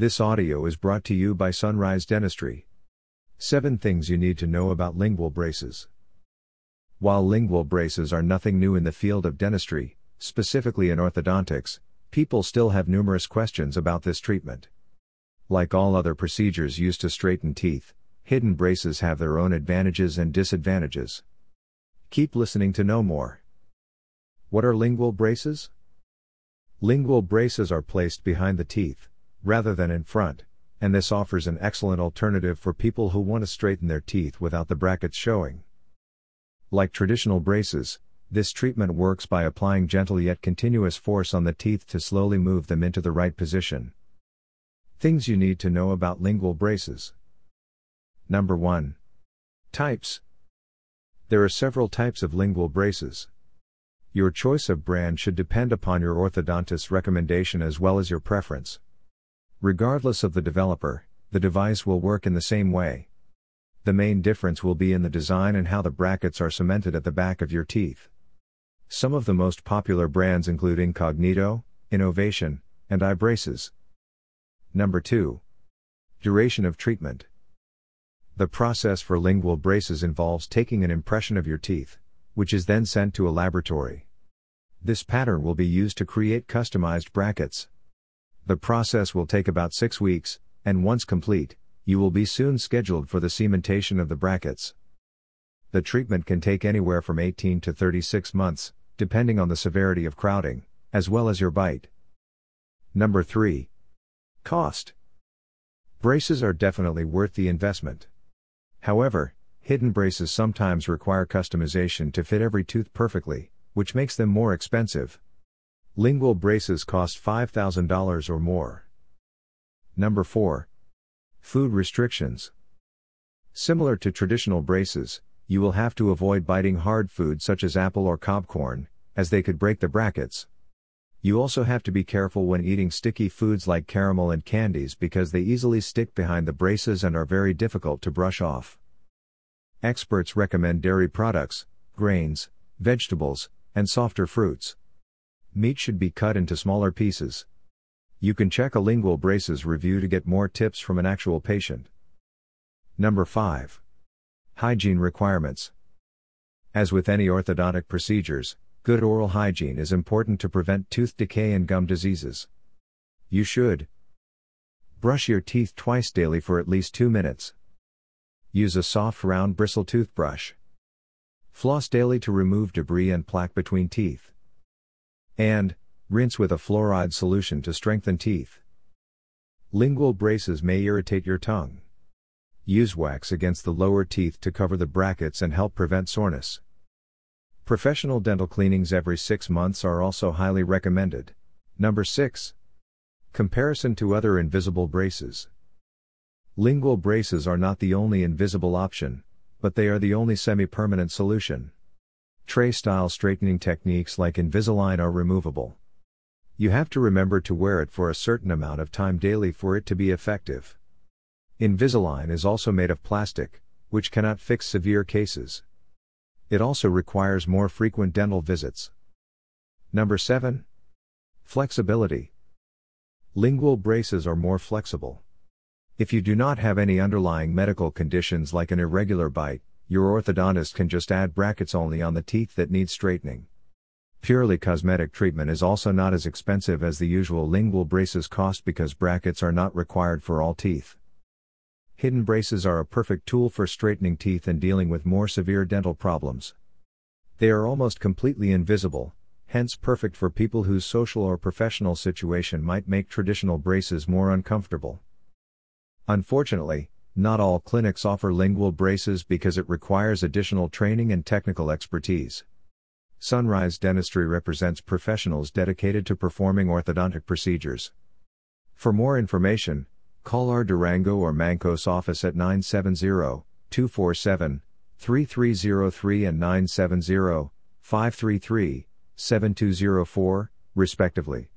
This audio is brought to you by Sunrise Dentistry. 7 Things you need to know about lingual braces. While lingual braces are nothing new in the field of dentistry, specifically in orthodontics, people still have numerous questions about this treatment. Like all other procedures used to straighten teeth, hidden braces have their own advantages and disadvantages. Keep listening to know more. What are lingual braces? Lingual braces are placed behind the teeth, rather than in front, and this offers an excellent alternative for people who want to straighten their teeth without the brackets showing. Like traditional braces, this treatment works by applying gentle yet continuous force on the teeth to slowly move them into the right position. Things you need to know about lingual braces. Number 1. Types. There are several types of lingual braces. Your choice of brand should depend upon your orthodontist's recommendation as well as your preference. Regardless of the developer, the device will work in the same way. The main difference will be in the design and how the brackets are cemented at the back of your teeth. Some of the most popular brands include Incognito, Innovation, and iBraces. Number 2. Duration of treatment. The process for lingual braces involves taking an impression of your teeth, which is then sent to a laboratory. This pattern will be used to create customized brackets. The process will take about six weeks, and once complete, you will be soon scheduled for the cementation of the brackets. The treatment can take anywhere from 18 to 36 months, depending on the severity of crowding, as well as your bite. Number 3. Cost. Braces are definitely worth the investment. However, hidden braces sometimes require customization to fit every tooth perfectly, which makes them more expensive. Lingual braces cost $5,000 or more. Number 4. Food restrictions. Similar to traditional braces, you will have to avoid biting hard food such as apple or cob corn, as they could break the brackets. You also have to be careful when eating sticky foods like caramel and candies because they easily stick behind the braces and are very difficult to brush off. Experts recommend dairy products, grains, vegetables, and softer fruits. Meat should be cut into smaller pieces. You can check a lingual braces review to get more tips from an actual patient. Number 5. Hygiene requirements. As with any orthodontic procedures, Good oral hygiene is important to prevent tooth decay and gum diseases. You should brush your teeth twice daily for at least 2 minutes. Use a soft round bristle toothbrush. Floss daily to remove debris and plaque between teeth. And, rinse with a fluoride solution to strengthen teeth. Lingual braces may irritate your tongue. Use wax against the lower teeth to cover the brackets and help prevent soreness. Professional dental cleanings every six months are also highly recommended. Number 6. Comparison to other invisible braces. Lingual braces are not the only invisible option, but they are the only semi permanent solution. Tray style straightening techniques like Invisalign are removable. You have to remember to wear it for a certain amount of time daily for it to be effective. Invisalign is also made of plastic, which cannot fix severe cases. It also requires more frequent dental visits. Number 7. Flexibility. Lingual braces are more flexible. If you do not have any underlying medical conditions like an irregular bite, your orthodontist can just add brackets only on the teeth that need straightening. Purely cosmetic treatment is also not as expensive as the usual lingual braces cost because brackets are not required for all teeth. Hidden braces are a perfect tool for straightening teeth and dealing with more severe dental problems. They are almost completely invisible, hence perfect for people whose social or professional situation might make traditional braces more uncomfortable. Unfortunately, not all clinics offer lingual braces because it requires additional training and technical expertise. Sunrise Dentistry represents professionals dedicated to performing orthodontic procedures. For more information, Call our Durango or Mancos office at 970 247 3303 and 970 533 7204, respectively.